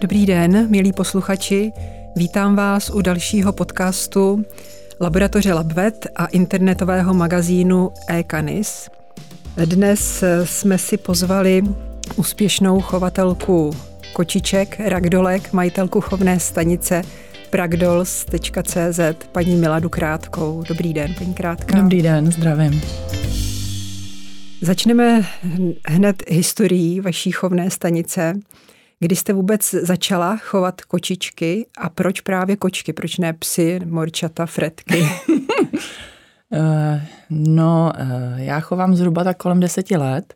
Dobrý den, milí posluchači. Vítám vás u dalšího podcastu Laboratoře Labvet a internetového magazínu e-Canis. Dnes jsme si pozvali úspěšnou chovatelku kočiček, ragdolek, majitelku chovné stanice pragdols.cz, paní Miladu Krátkou. Dobrý den, paní Krátka. Dobrý den, zdravím. Začneme hned historií vaší chovné stanice. Kdy jste vůbec začala chovat kočičky a proč právě kočky, proč ne psy, morčata, fretky? Eh, no, eh, já chovám zhruba tak kolem deseti let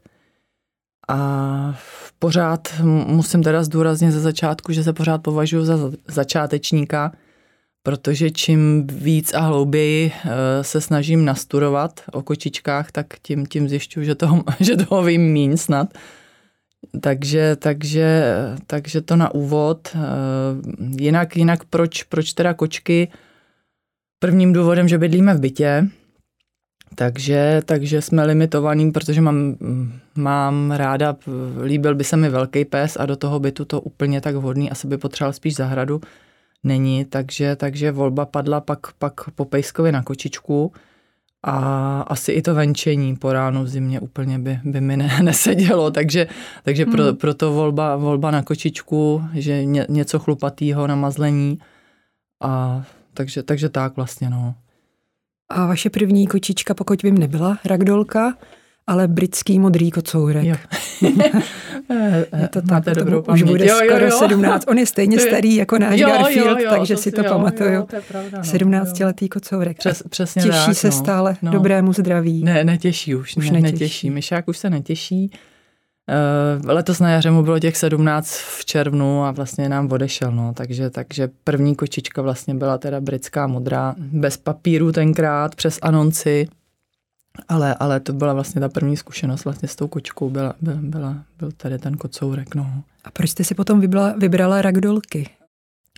a pořád musím teda zdůraznit ze začátku, že se pořád považuji za začátečníka, protože čím víc a hlouběji eh, se snažím nastudovat o kočičkách, tak tím, tím zjišťuji, že toho, že toho vím míň snad. Takže, takže, takže to na úvod. Eh, jinak, jinak proč, proč teda kočky? Prvním důvodem, že bydlíme v bytě, takže, takže jsme limitovaný, protože mám, mám ráda, líbil by se mi velký pes a do toho bytu to úplně tak vhodný, asi by potřeboval spíš zahradu, není, takže, takže volba padla pak, pak po pejskovi na kočičku a asi i to venčení po ránu v zimě úplně by, by mi ne, nesedělo, takže, takže hmm. pro, proto volba, volba na kočičku, že ně, něco chlupatýho na mazlení a takže, takže tak vlastně no. A vaše první kočička, pokud vím, nebyla ragdolka, ale britský modrý kocourek. Jo. je to tak, to dobrou už bude jo, skoro jo, jo. 17. On je stejně starý jako náš jo, Garfield, jo, jo, takže to si to jo, pamatuju. Jo, to je pravda, no, 17-letý kocourek. Přes, přesně těší tak, se no, stále no. dobrému zdraví. Ne, netěší už, už ne, netěší. netěší. Myšák už se netěší. Uh, letos na jaře mu bylo těch 17 v červnu a vlastně nám odešel, no, takže, takže první kočička vlastně byla teda britská modrá, bez papíru tenkrát, přes anonci, ale, ale to byla vlastně ta první zkušenost vlastně s tou kočkou, byla, byla, byla, byl tady ten kocourek, no. A proč jste si potom vybrala, vybrala ragdolky?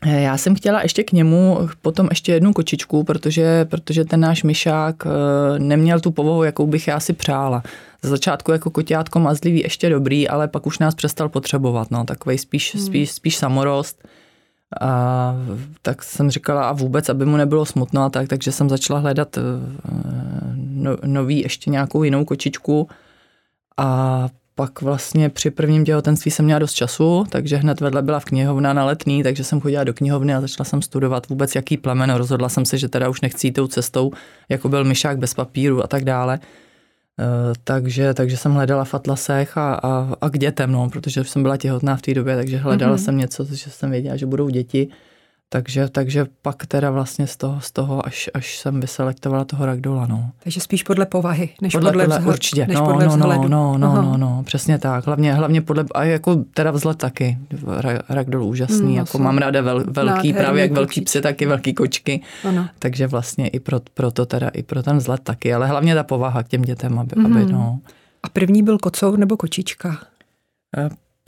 Eh, já jsem chtěla ještě k němu potom ještě jednu kočičku, protože, protože ten náš myšák eh, neměl tu povahu, jakou bych já si přála. Za začátku jako koťátko mazlivý ještě dobrý, ale pak už nás přestal potřebovat, no, takový spíš, hmm. spíš, spíš samorost. A tak jsem říkala a vůbec, aby mu nebylo smutno a tak, takže jsem začala hledat eh, no, nový ještě nějakou jinou kočičku a pak vlastně při prvním těhotenství jsem měla dost času, takže hned vedle byla v knihovna na letný, takže jsem chodila do knihovny a začala jsem studovat vůbec jaký plemen. Rozhodla jsem se, že teda už nechci jít tou cestou, jako byl myšák bez papíru a tak dále. Uh, takže, takže jsem hledala v atlasech a, a, a k dětem, no, protože jsem byla těhotná v té době, takže hledala mm-hmm. jsem něco, že jsem věděla, že budou děti. Takže, takže pak teda vlastně z toho, z toho až, až jsem vyselektovala toho ragdola, no. Takže spíš podle povahy, než podle, podle, podle vzhled, určitě, než no, podle no, vzhledu. no, no, no, no, no, přesně tak. Hlavně, hlavně podle, a jako teda vzhled taky, ragdol úžasný, mm, jako mám ráda vel, velký, Nádherný právě jak velký psy, taky velký kočky. Ano. Takže vlastně i pro, pro to teda, i pro ten vzhled taky, ale hlavně ta povaha k těm dětem, aby, mm. aby mhm. no. A první byl kocour nebo kočička?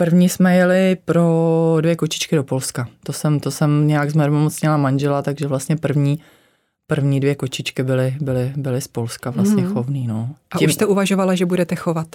První jsme jeli pro dvě kočičky do Polska. To jsem, to jsem nějak zmermomocněla manžela, takže vlastně první, první dvě kočičky byly, byly, byly z Polska vlastně mm. chovný. No. A Tím, už jste uvažovala, že budete chovat?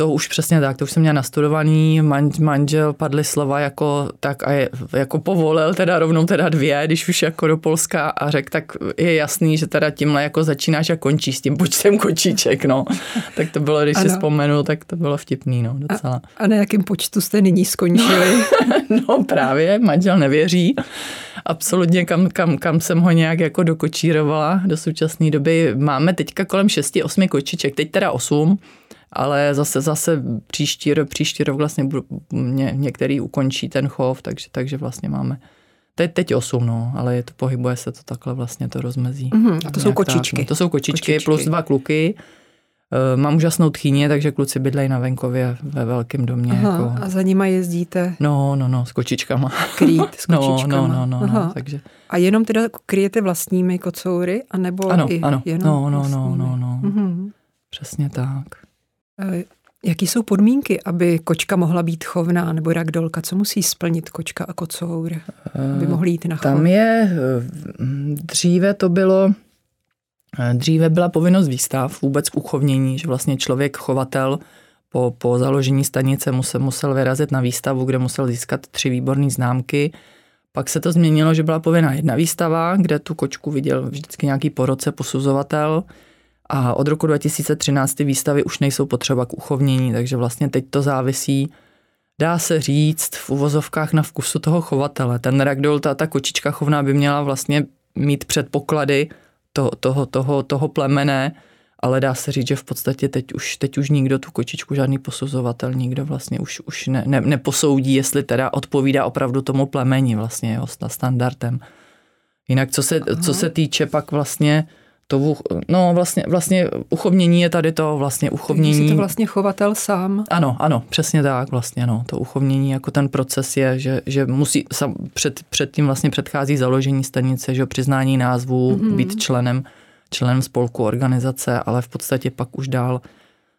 To už přesně tak, to už jsem měla nastudovaný, man, manžel padly slova jako tak a je, jako povolil teda rovnou teda dvě, když už jako do Polska a řekl, tak je jasný, že teda tímhle jako začínáš a končíš s tím počtem kočiček, no. tak to bylo, když ano. si vzpomenu, tak to bylo vtipný, no, docela. A, a na jakém počtu jste nyní skončili? No, no právě, manžel nevěří. Absolutně, kam, kam, kam jsem ho nějak jako dokočírovala do současné doby. Máme teďka kolem 6-8 kočiček, teď teda 8, ale zase zase příští rok, příští rok vlastně budu, ně, některý ukončí ten chov, takže, takže vlastně máme Teď, teď 8, no, ale je to, pohybuje se to takhle vlastně, to rozmezí. Mm-hmm, a to jsou kočičky. Tak, no. To jsou kočičky, kočičky plus dva kluky. Uh, mám úžasnou tchýně, takže kluci bydlejí na venkově ve velkém domě. Aha, jako... A za nima jezdíte? No, no, no, s kočičkama. Krýt s kočičkama. No, no, no, no, no takže... A jenom teda kryjete vlastními kocoury, anebo ano, i ano, jenom no, no, no, no, no. Mm-hmm. Přesně tak. Eh, jaký jsou podmínky, aby kočka mohla být chovná nebo ragdolka? Co musí splnit kočka a kocour, aby eh, mohli jít na chov? Tam je, eh, dříve to bylo, dříve byla povinnost výstav vůbec k uchovnění, že vlastně člověk, chovatel, po, po založení stanice musel, musel vyrazit na výstavu, kde musel získat tři výborné známky. Pak se to změnilo, že byla povinná jedna výstava, kde tu kočku viděl vždycky nějaký po roce posuzovatel. A od roku 2013 ty výstavy už nejsou potřeba k uchovnění, takže vlastně teď to závisí, dá se říct, v uvozovkách na vkusu toho chovatele. Ten ragdoll, ta, ta kočička chovná by měla vlastně mít předpoklady toho, toho, toho, toho plemene, ale dá se říct, že v podstatě teď už, teď už nikdo tu kočičku, žádný posuzovatel, nikdo vlastně už, už ne, ne, neposoudí, jestli teda odpovídá opravdu tomu plemeni vlastně, jo, standardem. Jinak co se, co se týče pak vlastně to, no vlastně, vlastně uchovnění je tady to vlastně uchovnění. Je to vlastně chovatel sám. Ano, ano, přesně tak vlastně, no. To uchovnění jako ten proces je, že, že musí, sam, před, před tím vlastně předchází založení stanice, že přiznání názvu, mm-hmm. být členem členem spolku organizace, ale v podstatě pak už dál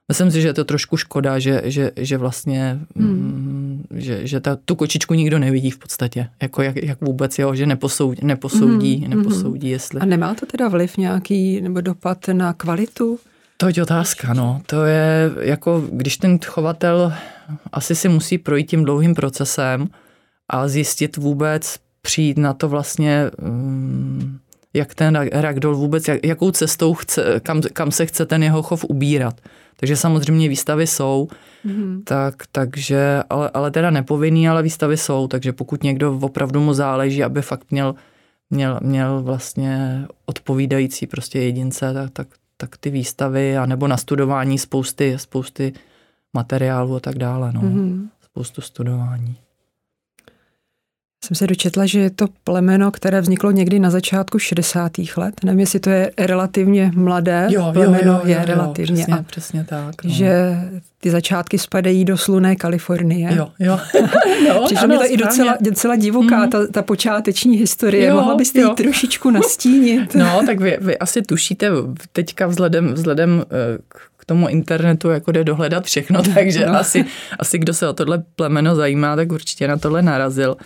Myslím si, že je to trošku škoda, že, že, že vlastně, hmm. Mm, že, že ta, tu kočičku nikdo nevidí v podstatě, jako jak, jak vůbec, jo, že neposoudí, neposoudí, hmm. neposoudí, jestli. A nemá to teda vliv nějaký nebo dopad na kvalitu? To je otázka, no. To je jako, když ten chovatel asi si musí projít tím dlouhým procesem a zjistit vůbec, přijít na to vlastně, um, jak ten ragdoll vůbec, jak, jakou cestou chce, kam, kam se chce ten jeho chov ubírat. Takže samozřejmě výstavy jsou, mm-hmm. tak, takže, ale, ale teda nepovinný, ale výstavy jsou, takže pokud někdo opravdu mu záleží, aby fakt měl, měl, měl vlastně odpovídající prostě jedince, tak, tak, tak ty výstavy, a nebo na studování spousty, spousty materiálu a tak dále, no. Mm-hmm. Spoustu studování jsem se dočetla, že je to plemeno, které vzniklo někdy na začátku 60. let. Nevím, jestli to je relativně mladé. Jo, plemeno jo, jo, je jo, relativně. Přesně, a přesně tak. No. Že ty začátky spadají do sluné Kalifornie. Jo, jo. no, Přišlo mi to správně. i docela, docela divoká, mm. ta, ta počáteční historie. Jo, Mohla byste jo. ji trošičku nastínit? no, tak vy, vy asi tušíte teďka vzhledem, vzhledem eh, k tomu internetu jako jde dohledat všechno, takže no. asi, asi kdo se o tohle plemeno zajímá, tak určitě na tohle narazil.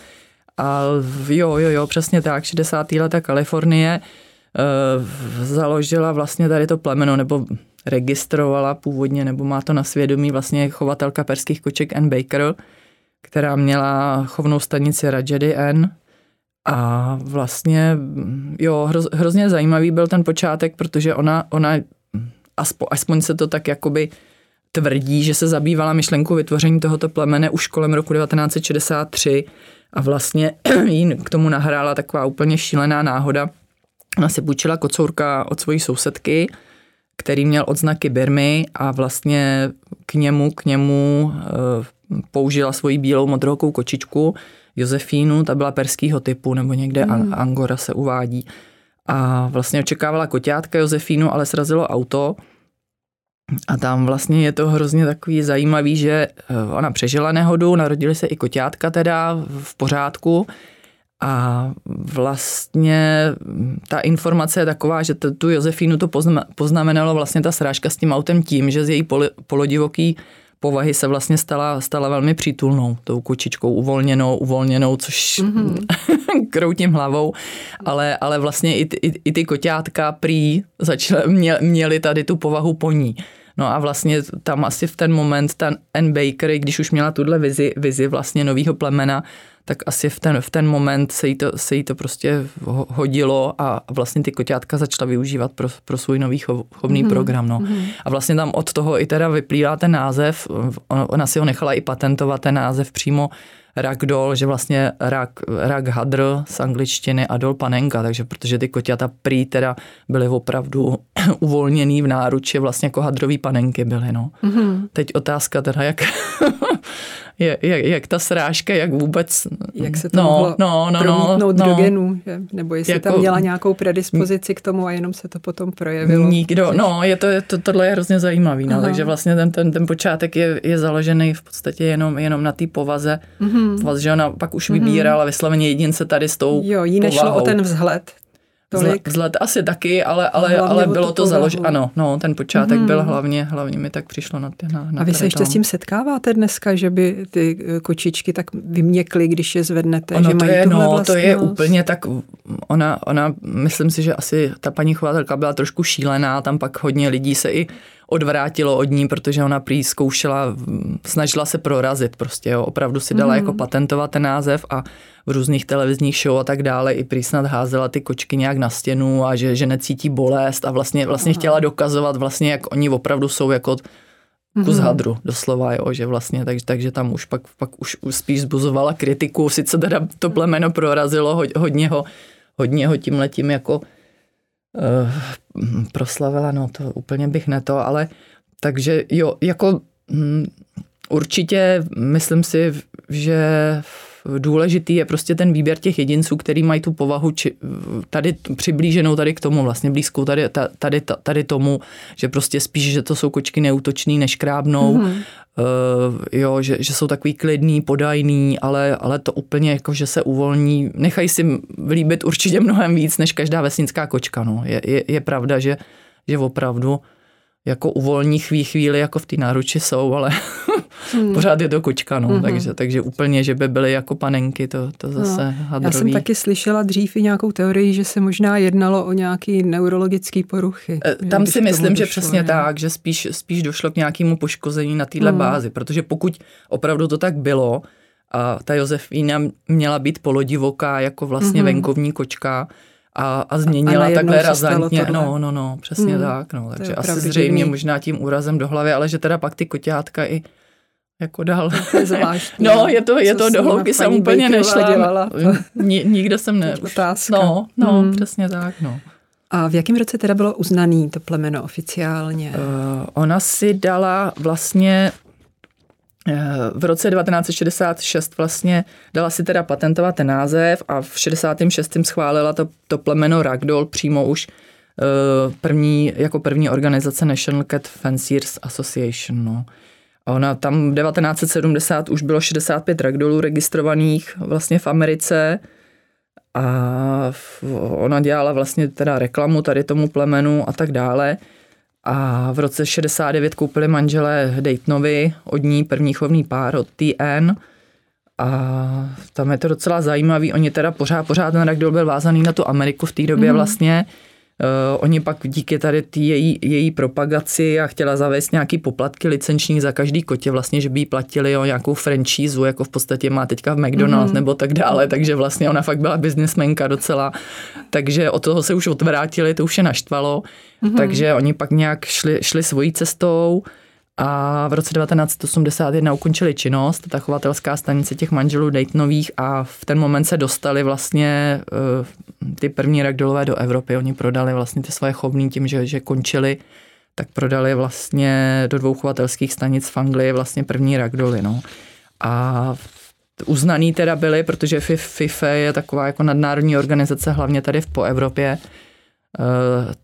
A jo, jo, jo, přesně tak, 60. leta Kalifornie e, založila vlastně tady to plemeno, nebo registrovala původně, nebo má to na svědomí vlastně chovatelka perských koček Ann Baker, která měla chovnou stanici Rajedy N. A vlastně, jo, hroz, hrozně zajímavý byl ten počátek, protože ona, ona aspoň, aspoň se to tak jakoby tvrdí, že se zabývala myšlenkou vytvoření tohoto plemene už kolem roku 1963 a vlastně jí k tomu nahrála taková úplně šílená náhoda. Ona si půjčila kocourka od svojí sousedky, který měl odznaky Birmy a vlastně k němu, k němu e, použila svoji bílou modrokou kočičku Josefínu, ta byla perského typu, nebo někde mm. Angora se uvádí. A vlastně očekávala koťátka Josefínu, ale srazilo auto a tam vlastně je to hrozně takový zajímavý, že eh, ona přežila nehodu, narodili se i koťátka teda v pořádku. A vlastně ta informace je taková, že tu Josefínu to poznamenalo vlastně ta srážka s tím autem tím, že z její polodivoký povahy se vlastně stala, stala velmi přítulnou, tou kočičkou uvolněnou, uvolněnou, což mm-hmm. kroutím hlavou, ale, ale vlastně i, i, i ty koťátka prý začaly, mě, měly tady tu povahu po ní. No a vlastně tam asi v ten moment ten N. Baker, když už měla tuhle vizi, vizi vlastně nového plemena, tak asi v ten, v ten moment se jí, to, se jí to prostě hodilo a vlastně ty koťátka začala využívat pro, pro svůj nový chov, chovný mm-hmm. program. No. Mm-hmm. A vlastně tam od toho i teda vyplývá ten název, ona, ona si ho nechala i patentovat, ten název přímo ragdoll, že vlastně rag, rag hadr z angličtiny a dol panenka, takže protože ty koťata prý teda byly opravdu uvolněný v náruči, vlastně jako hadrový panenky byly, no. Mm-hmm. Teď otázka teda, jak jak, jak, jak ta srážka, jak vůbec... Jak se to no, mohlo no, no, promítnout no, do genů, že? nebo jestli jako, tam měla nějakou predispozici k tomu a jenom se to potom projevilo. Nikdo, což... no, je to, je to, tohle je hrozně zajímavý, no, takže vlastně ten, ten, ten počátek je, je založený v podstatě jenom, jenom na té povaze, mm-hmm. že ona pak už vybírala mm-hmm. vysloveně jedince tady s tou Jo, jí nešlo povahou. o ten vzhled, tolik. Vzhled asi taky, ale, ale, ale bylo to založeno. Ano, no, ten počátek hmm. byl hlavně, hlavně mi tak přišlo na ty. Na, na A vy se ještě s tím setkáváte dneska, že by ty eh, kočičky tak vyměkly, když je zvednete? Ono že to mají je, no, vlastnost? to je úplně tak, ona, ona, myslím si, že asi ta paní chovatelka byla trošku šílená, tam pak hodně lidí se i odvrátilo od ní, protože ona prý zkoušela, snažila se prorazit prostě, jo. opravdu si dala mm. jako patentovat ten název a v různých televizních show a tak dále i prý snad házela ty kočky nějak na stěnu a že, že necítí bolest a vlastně, vlastně chtěla dokazovat vlastně, jak oni opravdu jsou jako kus mm-hmm. hadru, doslova, jo, že vlastně, takže, takže tam už pak, pak už, už spíš zbuzovala kritiku, sice teda to plemeno prorazilo hodně ho, hodně ho tím letím jako uh, proslavila, no to úplně bych ne to, ale takže jo, jako hm, určitě myslím si, že důležitý je prostě ten výběr těch jedinců, který mají tu povahu či, tady přiblíženou tady k tomu, vlastně blízkou tady, tady, tady tomu, že prostě spíš, že to jsou kočky neútočný, než krábnou, mm-hmm. Uh, jo, že, že jsou takový klidný, podajný, ale, ale to úplně jako, že se uvolní, nechají si líbit určitě mnohem víc, než každá vesnická kočka, no. Je, je, je pravda, že, že opravdu jako uvolní chví chvíli, jako v té náruči jsou, ale hmm. pořád je to kočka, no, hmm. takže, takže úplně, že by byly jako panenky, to, to no. zase no. hadrový. Já jsem taky slyšela dřív i nějakou teorii, že se možná jednalo o nějaký neurologický poruchy. E, tam si myslím, že přesně ne? tak, že spíš, spíš došlo k nějakému poškození na téhle hmm. bázi, protože pokud opravdu to tak bylo, a ta Josefína měla být polodivoká jako vlastně hmm. venkovní kočka, a, a změnila a takhle razantně. No, no, no, přesně hmm, tak. No. Takže asi zřejmě možná tím úrazem do hlavy, ale že teda pak ty koťátka i jako dál. To je zvláštní. No, je to, je to do hlouky jsem úplně nešla. Dělala, Ni, nikde jsem ne. Otázka. No, no, hmm. přesně tak, no. A v jakém roce teda bylo uznaný to plemeno oficiálně? Uh, ona si dala vlastně Eh, v roce 1966 vlastně dala si teda patentovat ten název a v 66. schválila to, to plemeno Ragdoll přímo už eh, první, jako první organizace National Cat Fanciers Association. No. A ona tam v 1970 už bylo 65 ragdollů registrovaných vlastně v Americe a ona dělala vlastně teda reklamu tady tomu plemenu a tak dále. A v roce 69 koupili manželé Daytonovi od ní první chovný pár od TN. A tam je to docela zajímavý. Oni teda pořád, pořád ten ragdoll byl vázaný na tu Ameriku v té době mm. vlastně. Uh, oni pak díky tady tý její, její propagaci a chtěla zavést nějaký poplatky licenční za každý kotě, vlastně, že by jí platili o nějakou franchízu, jako v podstatě má teďka v McDonald's mm. nebo tak dále, takže vlastně ona fakt byla biznesmenka docela. Takže od toho se už odvrátili, to už je naštvalo. Mm. Takže oni pak nějak šli, šli svojí cestou a v roce 1981 ukončili činnost, ta chovatelská stanice těch manželů Daytonových a v ten moment se dostali vlastně uh, ty první ragdolové do Evropy. Oni prodali vlastně ty svoje chovný tím, že, že končili, tak prodali vlastně do dvou chovatelských stanic v Anglii vlastně první ragdoly. No. A uznaný teda byli, protože FIFA je taková jako nadnárodní organizace, hlavně tady v po Evropě,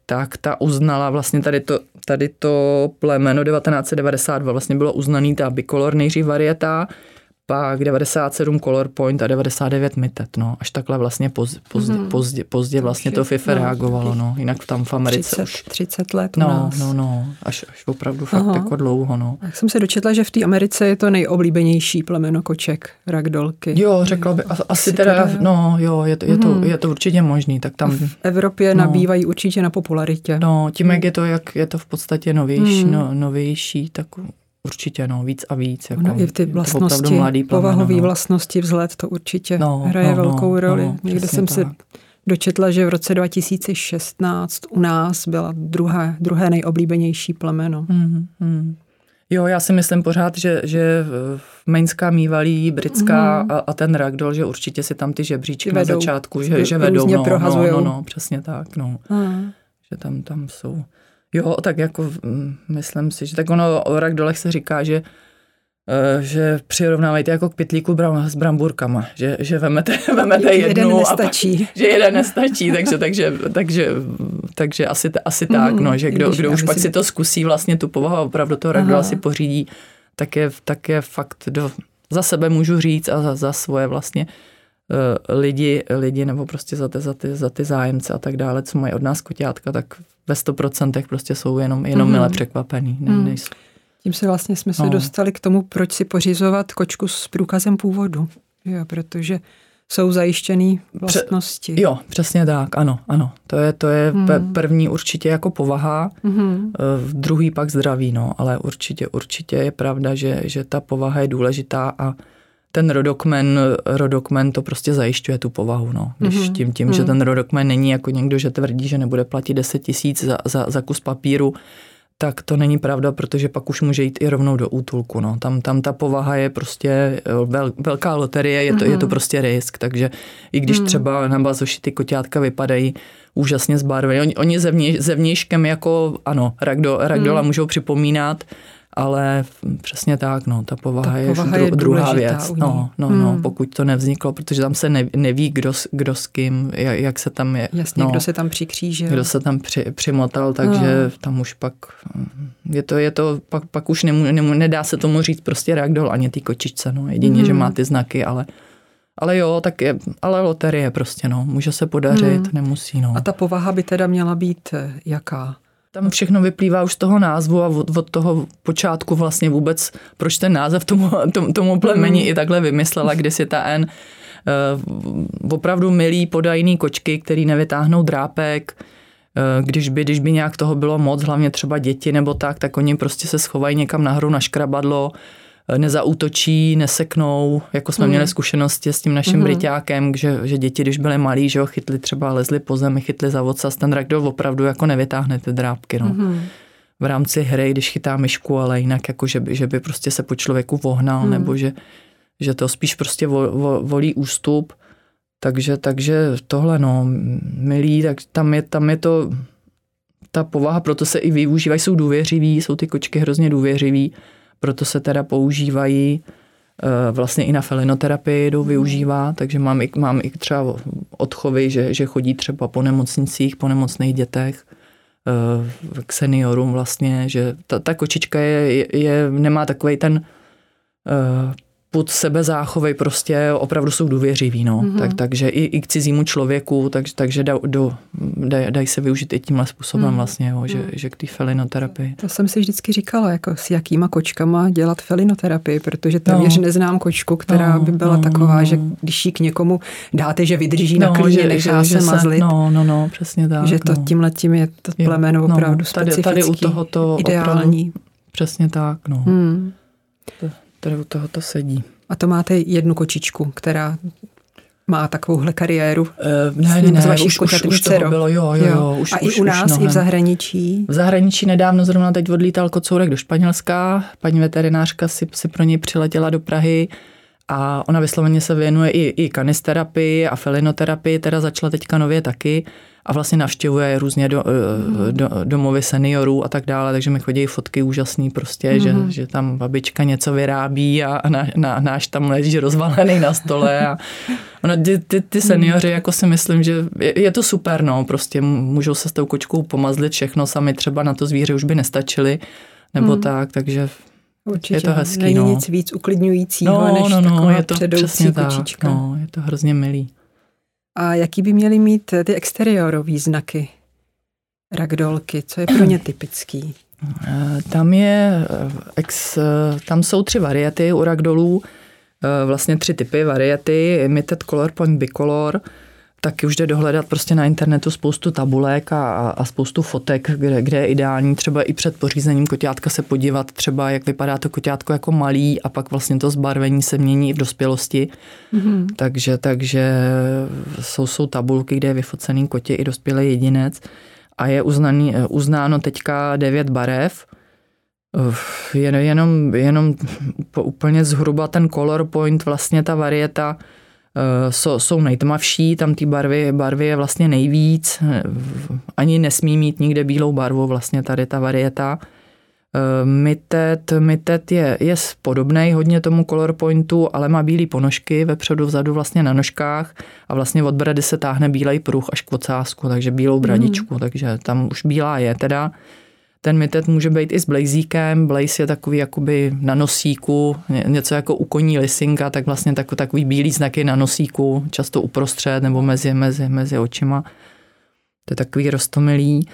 tak ta uznala vlastně tady to, tady to plemeno 1992 vlastně bylo uznaný ta bicolor nejdřív varieta, pak 97 Color Point a 99 Mitet, no, až takhle vlastně pozdě, pozdě, mm. pozdě, pozdě vlastně to FIFA no, reagovalo, no, jinak tam v Americe 30, už. 30 let no, nás. No, no, až, až opravdu fakt Aha. jako dlouho, no. Jak jsem se dočetla, že v té Americe je to nejoblíbenější plemeno koček, ragdolky. Jo, řekla by, asi, asi teda, teda, no, jo, je to, je, to, mm. je to určitě možný, tak tam. V Evropě no. nabývají určitě na popularitě. No, tím, jak je to, jak je to v podstatě novější, mm. no, novější, tak Určitě, no, víc a víc. Jako, no, i ty vlastnosti, mladý povahové no. vlastnosti, vzhled, to určitě no, hraje no, no velkou no, roli. No, Někde jsem tak. se dočetla, že v roce 2016 u nás byla druhé, druhé nejoblíbenější plemeno. Mm, mm. Jo, já si myslím pořád, že, že Mainská mývalí, britská mm. a, a ten ragdoll, že určitě si tam ty žebříčky vedou. na začátku, že, že vedou. No, no, no, no, přesně tak. No. Mm. Že tam, tam jsou. Jo, tak jako mm, myslím si, že tak ono o ragdolech se říká, že eh, že přirovnávajte jako k pitlíku bram, s bramburkama, že, že vemete, vemete jednu jeden nestačí. a pak, že jeden nestačí, takže, takže, takže, takže asi, asi mm, tak, no, že kdo, kdo už pak si to zkusí vlastně tu povahu a opravdu to ragdola si pořídí, tak je, tak je fakt do, za sebe můžu říct a za, za svoje vlastně uh, lidi, lidi nebo prostě za ty, za, ty, za ty zájemce a tak dále, co mají od nás koťátka, tak ve 100% prostě jsou jenom, jenom mm-hmm. mile překvapený. Ne, mm. nejsou. Tím se vlastně jsme se no. dostali k tomu, proč si pořizovat kočku s průkazem původu. Jo, protože jsou zajištěný vlastnosti. Pře- jo, přesně tak, ano, ano. To je, to je hmm. první určitě jako povaha, hmm. druhý pak zdraví, no, ale určitě, určitě je pravda, že, že ta povaha je důležitá a ten rodokmen, rodokmen to prostě zajišťuje tu povahu, no. Když mm-hmm. tím, tím, že ten rodokmen není jako někdo, že tvrdí, že nebude platit 10 tisíc za, za, za kus papíru, tak to není pravda, protože pak už může jít i rovnou do útulku. No. Tam, tam ta povaha je prostě eh, vel, velká loterie, je to, mm-hmm. je to mhm. prostě risk, takže i když mm. třeba na bazoši ty koťátka vypadají úžasně zbarvené, oni, oni zevně, zevnějškem jako, ano, ragdo, ragdola mm. můžou připomínat, ale přesně tak, no, ta povaha, ta je, povaha je, dru, je druhá věc. No, no, no, hmm. no, pokud to nevzniklo, protože tam se neví, kdo, kdo s kým, jak, jak se tam je. Jasně, no, kdo se tam přikřížil. Kdo se tam při, přimotal, takže no. tam už pak je to, je to pak, pak už nemů, nemů, nedá se tomu říct prostě ragdoll ani ty kočičce, no, jedině, hmm. že má ty znaky, ale ale jo, tak je, ale loterie prostě, no, může se podařit, hmm. nemusí, no. A ta povaha by teda měla být eh, jaká? Tam všechno vyplývá už z toho názvu a od, od toho počátku vlastně vůbec, proč ten název tomu, tomu, tomu plemeni mm. i takhle vymyslela, kde si ta N uh, opravdu milí podajný kočky, který nevytáhnou drápek, uh, když by, když by nějak toho bylo moc, hlavně třeba děti nebo tak, tak oni prostě se schovají někam nahoru na škrabadlo, nezautočí, neseknou, jako jsme mm. měli zkušenosti s tím naším mm. Bryťákem, že, že děti, když byly malí, že ho chytli třeba, lezli po zemi, chytli za vocas, ten ragdoll opravdu jako nevytáhne ty drápky. No. Mm. V rámci hry, když chytá myšku, ale jinak jako, že by, že by prostě se po člověku vohnal, mm. nebo že, že to spíš prostě vo, vo, volí ústup. Takže, takže tohle, no, milí, tak tam je, tam je to, ta povaha, proto se i využívají, jsou důvěřiví, jsou ty kočky hrozně důvěřiví proto se teda používají eh, vlastně i na felinoterapii jdou využívá, takže mám i, mám i třeba odchovy, že, že chodí třeba po nemocnicích, po nemocných dětech, eh, k seniorům vlastně, že ta, ta kočička je, je, je nemá takový ten eh, put sebezáchovej prostě opravdu jsou důvěřiví, no. Mm-hmm. Tak, takže i, i k cizímu člověku, tak, takže da, do, daj, dají se využít i tímhle způsobem mm. vlastně, jo, že, mm. že k té felinoterapii. To jsem si vždycky říkala, jako s jakýma kočkama dělat felinoterapii, protože téměř no. neznám kočku, která no, by byla no, taková, no. že když ji k někomu dáte, že vydrží no, na klíně, nechá že, se mazlit. No, no, no, přesně tak. Že to no. tímhle tím je to plemeno no, opravdu tady, specifický, tady u tohoto ideální. Opravdu, přesně tak, no. Hmm. To, tady u toho to sedí. A to máte jednu kočičku, která má takovouhle kariéru. Uh, ne, ne, ne, už, už, už toho bylo, jo, jo, jo. Už, A už, i u nás, už i v zahraničí? V zahraničí nedávno zrovna teď odlítal kocourek do Španělska, paní veterinářka si, si pro něj přiletěla do Prahy a ona vysloveně se věnuje i, i kanisterapii a felinoterapii, teda začala teďka nově taky a vlastně navštěvuje různě do, mm. do, domovy seniorů a tak dále, takže mi chodí fotky úžasný prostě, mm. že, mhm. že tam babička něco vyrábí a, na, na, náš tam leží rozvalený na stole a ono, ty, ty, ty seniori, mm. jako si myslím, že je, je to super, no, prostě můžou se s tou kočkou pomazlit všechno, sami třeba na to zvíře už by nestačili, nebo mm. tak, takže Určitě. Je to hezký, Není no. nic víc uklidňujícího, no, než no, no, taková je to kočička. Tak, no, je to hrozně milý. A jaký by měly mít ty exteriorové znaky ragdolky? Co je pro ně typický? Eh, tam je, eh, ex, eh, tam jsou tři variety u ragdolů, vlastně tři typy variety, Imited Color Point Bicolor, taky už jde dohledat prostě na internetu spoustu tabulek a, a spoustu fotek, kde, kde je ideální třeba i před pořízením koťátka se podívat třeba, jak vypadá to koťátko jako malý a pak vlastně to zbarvení se mění i v dospělosti. Mm-hmm. Takže, takže jsou, jsou tabulky, kde je vyfocený kotě i dospělý jedinec a je uznaný, uznáno teďka devět barev, jen, jenom, jenom úplně zhruba ten color point, vlastně ta varieta, jsou, eh, jsou nejtmavší, tam ty barvy, barvy je vlastně nejvíc, ani nesmí mít nikde bílou barvu vlastně tady ta varieta. Eh, mitet, mitet je, je podobný hodně tomu color pointu, ale má bílé ponožky vepředu, vzadu vlastně na nožkách a vlastně od brady se táhne bílej pruh až k ocásku, takže bílou bradičku, mm. takže tam už bílá je teda. Ten mitet může být i s blazíkem, blaze je takový jakoby na nosíku, něco jako u koní lisinka, tak vlastně takový, takový bílý znaky na nosíku, často uprostřed nebo mezi, mezi, mezi očima. To je takový rostomilý.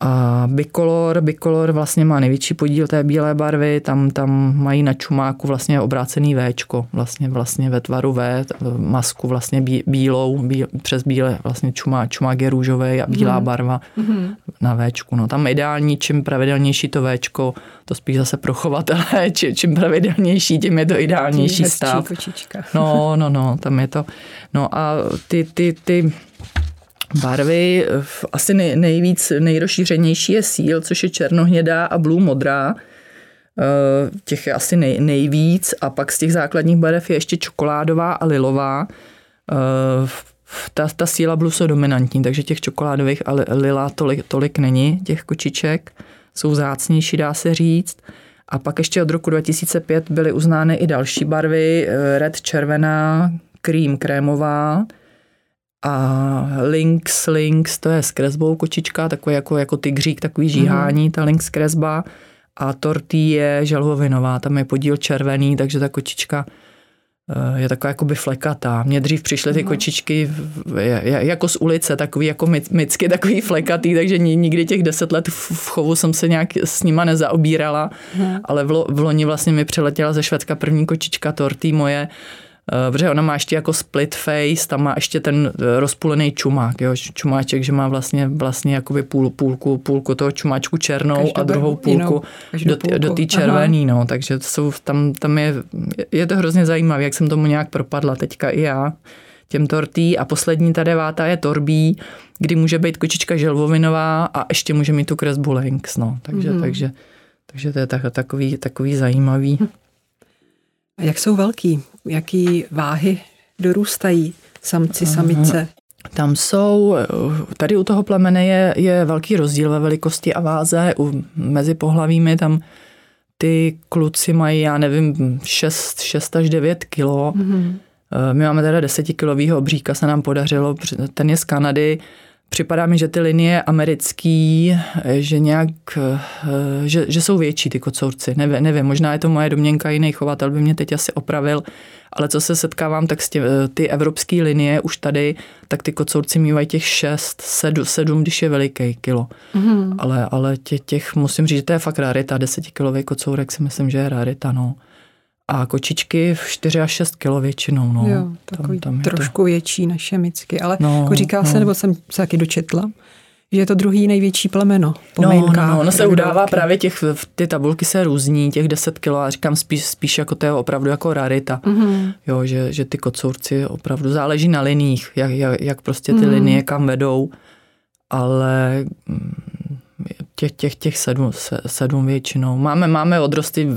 A bikolor, bikolor vlastně má největší podíl té bílé barvy, tam, tam mají na čumáku vlastně obrácený Včko, vlastně, vlastně ve tvaru V, masku vlastně bí, bílou, bí, přes bílé, vlastně čumá, čumák je růžový a bílá mm. barva mm. na Včku. No tam ideální, čím pravidelnější to Včko, to spíš zase pro chovatele, či, čím pravidelnější, tím je to ideálnější tím stav. Kočička. No, no, no, tam je to. No a ty, ty, ty barvy, asi nej, nejvíc, nejrozšířenější je síl, což je černohnědá a blue modrá. Eh, těch je asi nej, nejvíc a pak z těch základních barev je ještě čokoládová a lilová. Eh, ta, ta síla blue jsou dominantní, takže těch čokoládových a lila tolik, tolik není, těch kočiček. Jsou zácnější, dá se říct. A pak ještě od roku 2005 byly uznány i další barvy, eh, red červená, cream krémová, a Lynx, Lynx, to je s kresbou kočička, takový jako, jako tygřík, takový žíhání, mm. ta Lynx kresba. A Tortý je želvovinová, tam je podíl červený, takže ta kočička eh, je taková jakoby flekatá. Mně dřív přišly ty kočičky jako z ulice, takový jako mycky, takový flekatý, takže nikdy těch deset let v chovu jsem se nějak s nima nezaobírala, hmm. ale v, v loni vlastně mi přiletěla ze Švédska první kočička Tortý moje, protože ona má ještě jako split face, tam má ještě ten eh, rozpůlený čumák, jo, čumáček, že má vlastně, vlastně jakoby půl, půlku, půlku toho čumáčku černou každou a druhou půlku jinou, do, do té červený, no, takže jsou, tam, tam je, je to hrozně zajímavé, jak jsem tomu nějak propadla teďka i já těm tortý a poslední ta devátá je torbí, kdy může být kočička želvovinová a ještě může mít tu kresbu Lynx, no, takže, mm. takže, takže to je tak, takový, takový zajímavý. A jak jsou velký? Jaký váhy dorůstají samci, samice? Tam jsou, tady u toho plemene je, je velký rozdíl ve velikosti a váze. U, mezi pohlavími tam ty kluci mají, já nevím, 6, 6 až 9 kilo. Mm-hmm. My máme teda 10 kilovýho obříka, se nám podařilo, ten je z Kanady, Připadá mi, že ty linie americký, že nějak, eh, že, že jsou větší ty kocourci. Nevím, nevím, možná je to moje domněnka, jiný chovatel by mě teď asi opravil, ale co se setkávám, tak tě, ty evropské linie už tady, tak ty kocourci mývají těch 6, 7, 7 když je veliký kilo. Mm-hmm. Ale, ale těch, těch, musím říct, že to je fakt rarita, 10 kilový kocourek si myslím, že je rarita, no a kočičky v 4 až 6 kilo většinou. No. Jo, takový tam, tam trošku to... větší než šemicky, ale no, jako říká no. se, nebo jsem se taky dočetla, že je to druhý největší plemeno po no, no, no, ono se udává právě těch, ty tabulky se různí, těch 10 kilo a říkám spíš, spíš jako to je opravdu jako rarita, mm-hmm. jo, že, že ty kocourci opravdu záleží na liních, jak, jak, jak prostě ty mm-hmm. linie kam vedou, ale těch, těch, těch sedm, sedm většinou. Máme, máme odrosty,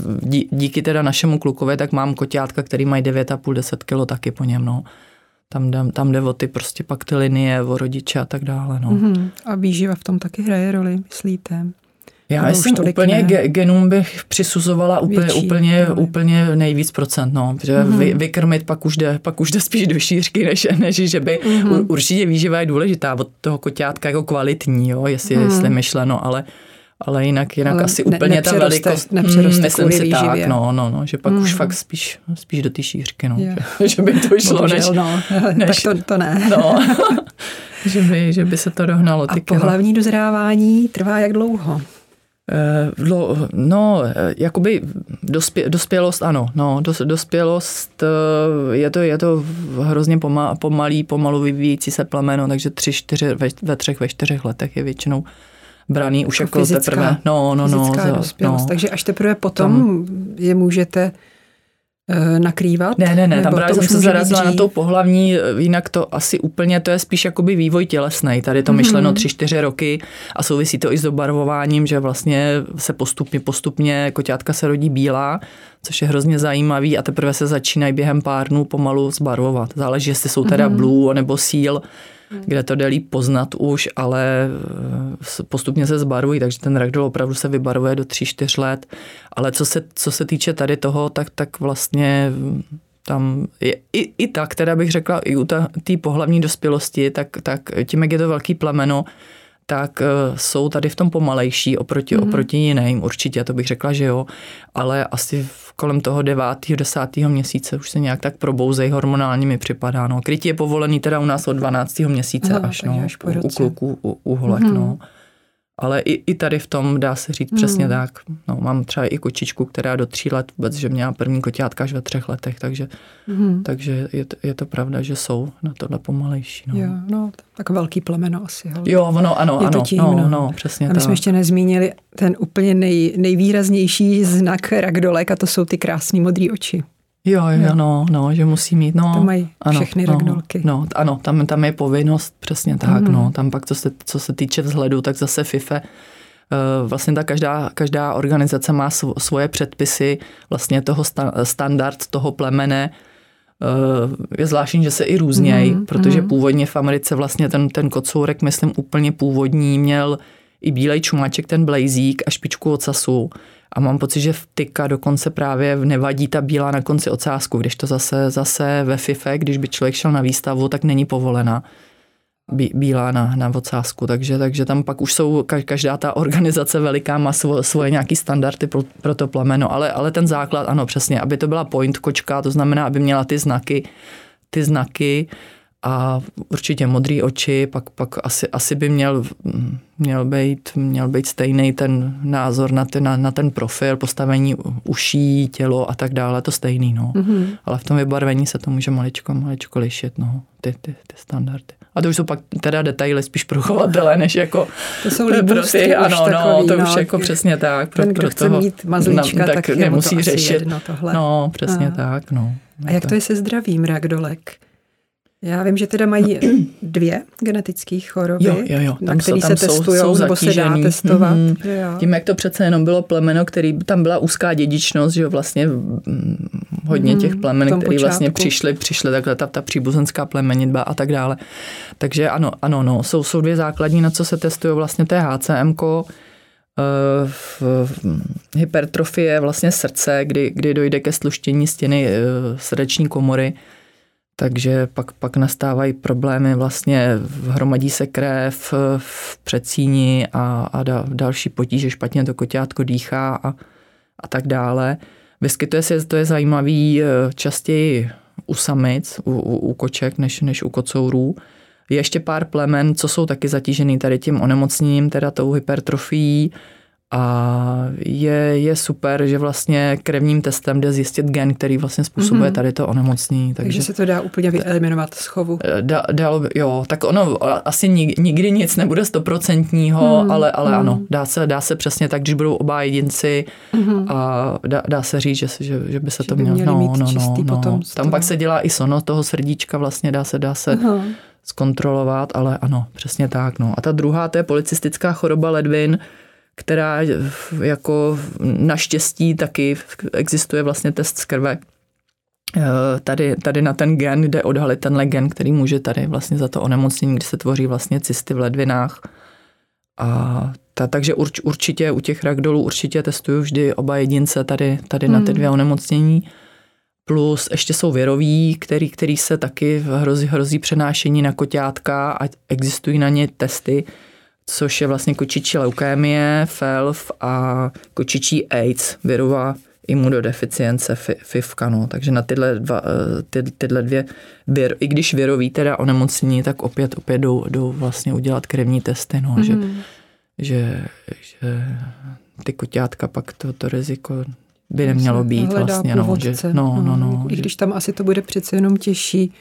díky teda našemu klukovi, tak mám koťátka, který mají 9,5-10 kilo taky po něm, no. Tam, jde, tam jde o ty prostě pak ty linie, o rodiče a tak dále, no. Mm-hmm. A výživa v tom taky hraje roli, myslíte? Já jsem úplně ne. genům bych přisuzovala úplně, Větší, úplně, úplně nejvíc procent, no, protože mm-hmm. vy, vykrmit pak už, jde, pak už jde spíš do šířky, než, než že by mm-hmm. určitě výživa je důležitá od toho koťátka jako kvalitní, jo, jestli, mm-hmm. jestli myšleno, ale ale jinak, jinak ale asi ne, úplně ta velikost, nepřeroste myslím si výživě. tak, no, no, no, že pak mm. už fakt spíš, spíš do té šířky, no, že, že, by to šlo, Bohužel, než, no, než, tak to, to ne. No, že, by, že by se to dohnalo. A pohlavní dozrávání trvá jak dlouho? Eh, no, eh, jakoby dospě, dospělost, ano, no, dos, dospělost eh, je to, je to hrozně poma, pomalý, pomalu vyvíjící se plemeno, takže tři, čtyři, ve, ve třech, ve čtyřech letech je většinou braný už jako, jako teprve. No, no, no. Za, dospělost. No. Takže až teprve potom Tam, je můžete nakrývat? Ne, ne, ne, tam právě jsem se zarazila na tou pohlavní, eh, jinak to asi úplně, to je spíš jakoby vývoj tělesný. Tady to mm-hmm. myšleno tři, čtyři roky a souvisí to i s dobarvováním, že vlastně se postupně, postupně koťátka se rodí bílá, což je hrozně zajímavý a teprve se začínají během pár dnů pomalu zbarvovat. Záleží, jestli jsou teda mm-hmm. blue nebo síl kde to jde líp poznat už, ale eh, postupně se zbarují, takže ten ragdoll opravdu se vybarvuje do 3-4 let. Ale co se, co se týče tady toho, tak, tak vlastně mm, tam je, i, i tak, teda bych řekla, i u té pohlavní dospělosti, tak, tak tím, jak je to velký plemeno, tak eh, jsou tady v tom pomalejší oproti, mm-hmm. oproti jiným. Určitě, to bych řekla, že jo. Ale asi kolem toho devátého, desátého měsíce už se nějak tak probouzej hormonálně mi připadá. No. Krytí je povolený teda u nás od 12. měsíce Aha, až, no, až po u kluků, u, u holek. Mm-hmm. No. Ale i, i tady v tom dá se říct mm. přesně tak. No, mám třeba i kočičku, která do tří let vůbec, že měla první koťátka až ve třech letech, takže, mm. takže je, to, je to pravda, že jsou na tohle pomalejší. No. Jo, no, tak velký plemeno asi. Hele. Jo, ono, ano, je ano, tím, no, no, no, přesně A my tak. jsme ještě nezmínili ten úplně nej, nejvýraznější znak ragdolek a to jsou ty krásné modré oči. Jo, jo, no, no, že musí mít, no. To mají ano, všechny no, ragnolky. No, ano, tam, tam je povinnost, přesně tak, mm. no. Tam pak, co se, co se týče vzhledu, tak zase FIFE, vlastně ta každá, každá organizace má svoje předpisy, vlastně toho sta, standard toho plemene, je zvláštní, že se i různějí, mm, protože mm. původně v Americe vlastně ten, ten kocourek, myslím, úplně původní měl i bílej čumáček, ten blazík a špičku ocasu. A mám pocit, že v tyka dokonce právě nevadí ta bílá na konci ocásku, když to zase, zase ve FIFE, když by člověk šel na výstavu, tak není povolena bílá na, na ocásku, takže, takže tam pak už jsou, každá ta organizace veliká má svoje, svoje nějaký standardy pro, pro to plemeno, ale, ale ten základ, ano přesně, aby to byla point kočka, to znamená, aby měla ty znaky, ty znaky a určitě modré oči, pak, pak asi, asi by měl, měl, být, měl být stejný ten názor na ten, na, na ten profil, postavení uší, tělo a tak dále, to stejný, no. Mm-hmm. Ale v tom vybarvení se to může maličko, maličko lišit, no, ty, ty, ty standardy. A to už jsou pak teda detaily spíš pro chovatele, než jako to jsou pro ty, ano, no, takový, to už no, jako přesně tak. Pro, ten, kdo pro chce toho, mít mazlíčka, no, tak, tak nemusí to řešit. Jedno tohle. No, přesně a. tak, no. A jak to je se zdravím ragdolek? Já vím, že teda mají dvě genetické choroby, jo, jo, jo. Tam na které se testují, nebo se dá testovat. Mm-hmm. Tím, jak to přece jenom bylo plemeno, který tam byla úzká dědičnost, že vlastně mm, hodně mm, těch plemen, které vlastně přišly, přišly takhle ta, ta příbuzenská plemenitba a tak dále. Takže ano, ano, no, jsou, jsou dvě základní, na co se testují vlastně to je HCM, eh, hypertrofie vlastně srdce, kdy, kdy dojde ke sluštění stěny eh, srdeční komory, takže pak, pak nastávají problémy, vlastně hromadí se krev v předsíni a, a da, další potíže, špatně to koťátko dýchá a, a tak dále. Vyskytuje se, to je zajímavý, eh, častěji u samic, u, u, u koček, než, než u kocourů. Je ještě pár plemen, co jsou taky zatížený tady tím onemocněním, teda tou hypertrofií, a je, je super, že vlastně krevním testem jde zjistit gen, který vlastně způsobuje mm-hmm. tady to onemocnění. Takže, takže se to dá úplně vyeliminovat z chovu. Eh, dalo by, jo, tak ono asi nikdy nic nebude stoprocentního, mm, ale, ale mm. ano, dá se, dá se přesně tak, když budou oba jedinci mm-hmm. a dá, dá se říct, že, že, že by se že to mělo. No, no, no, no. Tam pak se dělá i sono toho srdíčka, vlastně dá se, dá se uh-huh. zkontrolovat, ale ano, přesně tak. No. A ta druhá, to je policistická choroba ledvin, která jako naštěstí taky existuje vlastně test z krve. Eh, tady, tady na ten gen jde odhalit tenhle gen, který může tady vlastně za to onemocnění, kdy se tvoří vlastně cysty v ledvinách. A ta, takže urč, určitě u těch ragdolů určitě testuju vždy oba jedince tady, tady hmm. na ty hmm. dvě onemocnění. Plus ještě jsou věroví, který, který se taky hrozí, hrozí přenášení na koťátka a existují na ně testy, což je vlastně kočičí leukémie, FELF a kočičí AIDS, virová imunodeficience FIVka. No. Takže na tyhle, dva, eh, ty, tyhle dvě, vir, i když virový teda onemocnění, tak opět, opět jdou, jdou vlastně udělat krevní testy, no, mm-hmm. že, mhm. že, že ty koťátka pak to, to riziko by nemělo být vlastně. No, že, no, no, no, I když tam asi to bude přece jenom těžší,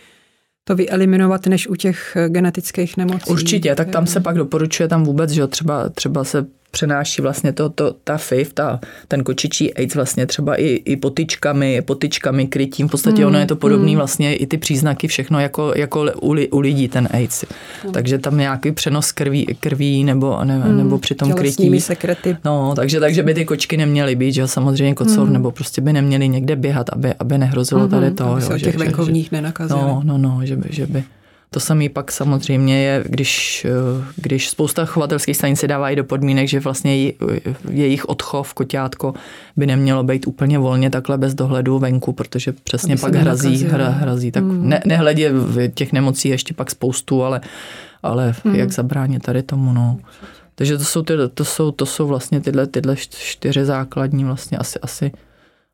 to vyeliminovat, než u těch genetických nemocí. Určitě, tak tam se pak doporučuje tam vůbec, že třeba, třeba se přenáší vlastně to, to, ta FIV, ta, ten kočičí AIDS vlastně třeba i, i potyčkami, potyčkami, krytím. V podstatě mm, ono je to podobné mm. vlastně i ty příznaky všechno jako, jako u, u lidí ten AIDS. Mm. Takže tam nějaký přenos krví, krví nebo, ne, mm, nebo při tom krytí. sekrety. No, takže, takže by ty kočky neměly být, že samozřejmě kocour, mm. nebo prostě by neměly někde běhat, aby, aby nehrozilo mm, tady to. Aby se jo, těch že, venkovních že, nenakazili. No, no, no, že by, že by to samé pak samozřejmě je, když, eh, když spousta chovatelských stanic se dávají do podmínek, že vlastně jejich odchov, koťátko, by nemělo být úplně volně takhle bez dohledu venku, protože přesně Aby pak hrazí, hra, hrazí. Tak hmm. ne, nehledě těch nemocí ještě pak spoustu, ale, ale hmm. jak zabránit tady tomu, no. Takže to jsou, ty, to jsou, to jsou vlastně tyhle, tyhle čtyři základní vlastně asi, asi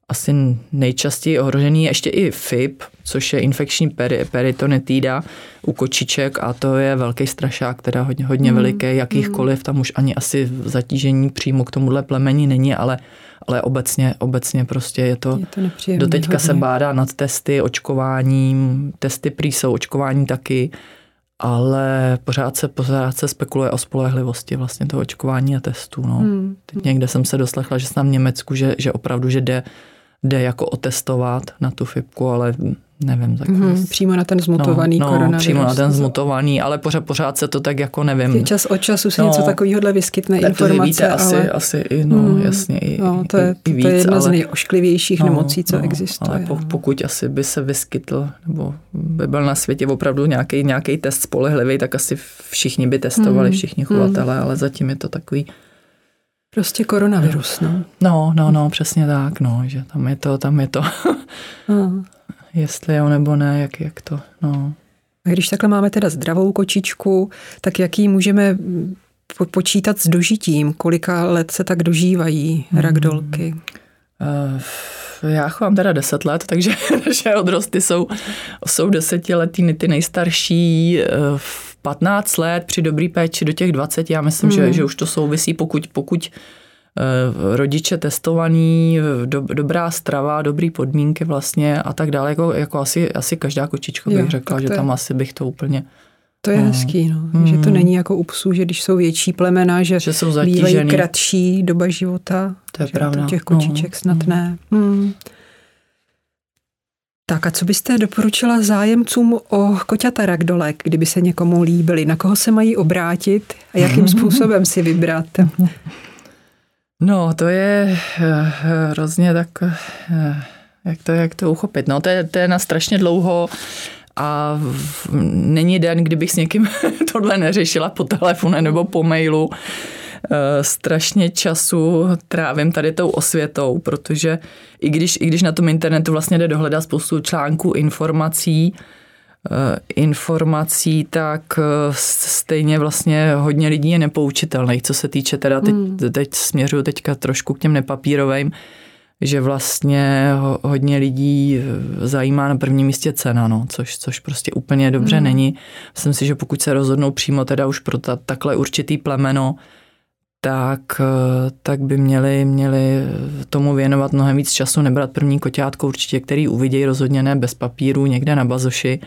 asi nejčastěji ohrožený ještě i FIP, což je infekční peri, peritonitida u kočiček a to je velký strašák, teda hodně, hodně mm. veliký, jakýchkoliv, tam už ani asi zatížení přímo k tomuhle plemení není, ale, ale obecně, obecně prostě je to, je to doteďka hodně. se bádá nad testy, očkováním, testy prý jsou, očkování taky, ale pořád se, pořád se spekuluje o spolehlivosti vlastně toho očkování a testů. No. Hmm. Teď někde jsem se doslechla, že jsem v Německu, že, že opravdu, že jde jde jako otestovat na tu fibku, ale nevím. Tak mm-hmm, přímo na ten zmutovaný no, no, koronavirus. přímo na ten zmutovaný, ale pořád, pořád se to tak jako nevím. Čas od času se no, něco takového vyskytne tak informace. To víte, ale... asi, asi i, no, mm, jasně, i, no, to je, i, i víc, to je jedna ale, z nejošklivějších no, nemocí, co no, existuje. Ale po, pokud asi by se vyskytl, nebo by byl na světě opravdu nějaký, nějaký test spolehlivý, tak asi všichni by testovali, mm, všichni chovatelé, mm. ale zatím je to takový Prostě koronavirus, no. No, no, no, přesně tak, no, že tam je to, tam je to. Jestli jo nebo ne, jak, jak to, no. A když takhle máme teda zdravou kočičku, tak jaký můžeme počítat s dožitím? Kolika let se tak dožívají hmm. ragdolky? Uh, já chovám teda 10 let, takže naše odrosty jsou, jsou desetiletý, ty nejstarší uh, 15 let při dobrý péči do těch 20, já myslím, hmm. že, že už to souvisí, pokud, pokud eh, rodiče testovaný, do, dobrá strava, dobrý podmínky vlastně a tak dále, jako, jako asi, asi každá kočička bych jo, řekla, že tam asi bych to úplně to je no. hezký, no. Hmm. že to není jako u psů, že když jsou větší plemena, že, že jsou bývají kratší doba života. To je pravda. To těch kočiček no. snad ne. Hmm. Tak a co byste doporučila zájemcům o koťata ragdolek, kdyby se někomu líbili? Na koho se mají obrátit a jakým způsobem si vybrat? No, to je eh, hrozně tak, eh, jak to, jak to uchopit. No, to je, to je na strašně dlouho a není den, kdybych s někým tohle neřešila po telefonu nebo po mailu. Eh, strašně času trávím tady tou osvětou, protože i když, i když na tom internetu vlastně jde dohledat spoustu článků, informací, eh, informací, tak eh, stejně vlastně hodně lidí je nepoučitelných, co se týče teda, teď, hmm. teď směřuju teďka trošku k těm nepapírovým, že vlastně hodně lidí zajímá na prvním místě cena, no, což, což prostě úplně dobře hmm. není. Myslím si, že pokud se rozhodnou přímo teda už pro ta, takhle určitý plemeno, tak, eh, tak by měli, měli tomu věnovat mnohem víc času, nebrat první koťátko určitě, který uvidějí rozhodně ne bez papíru někde na bazoši.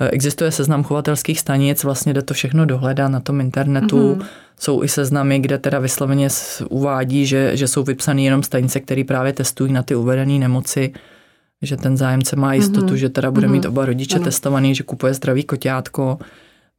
Eh, existuje seznam chovatelských stanic, vlastně jde to všechno dohledat na tom internetu. Mm-hmm. Jsou i seznamy, kde teda vysloveně uvádí, že, že jsou vypsané jenom stanice, které právě testují na ty uvedené nemoci, že ten zájemce má jistotu, mm-hmm. že teda bude mm-hmm. mít oba rodiče ano. testovaný, že kupuje zdravý koťátko.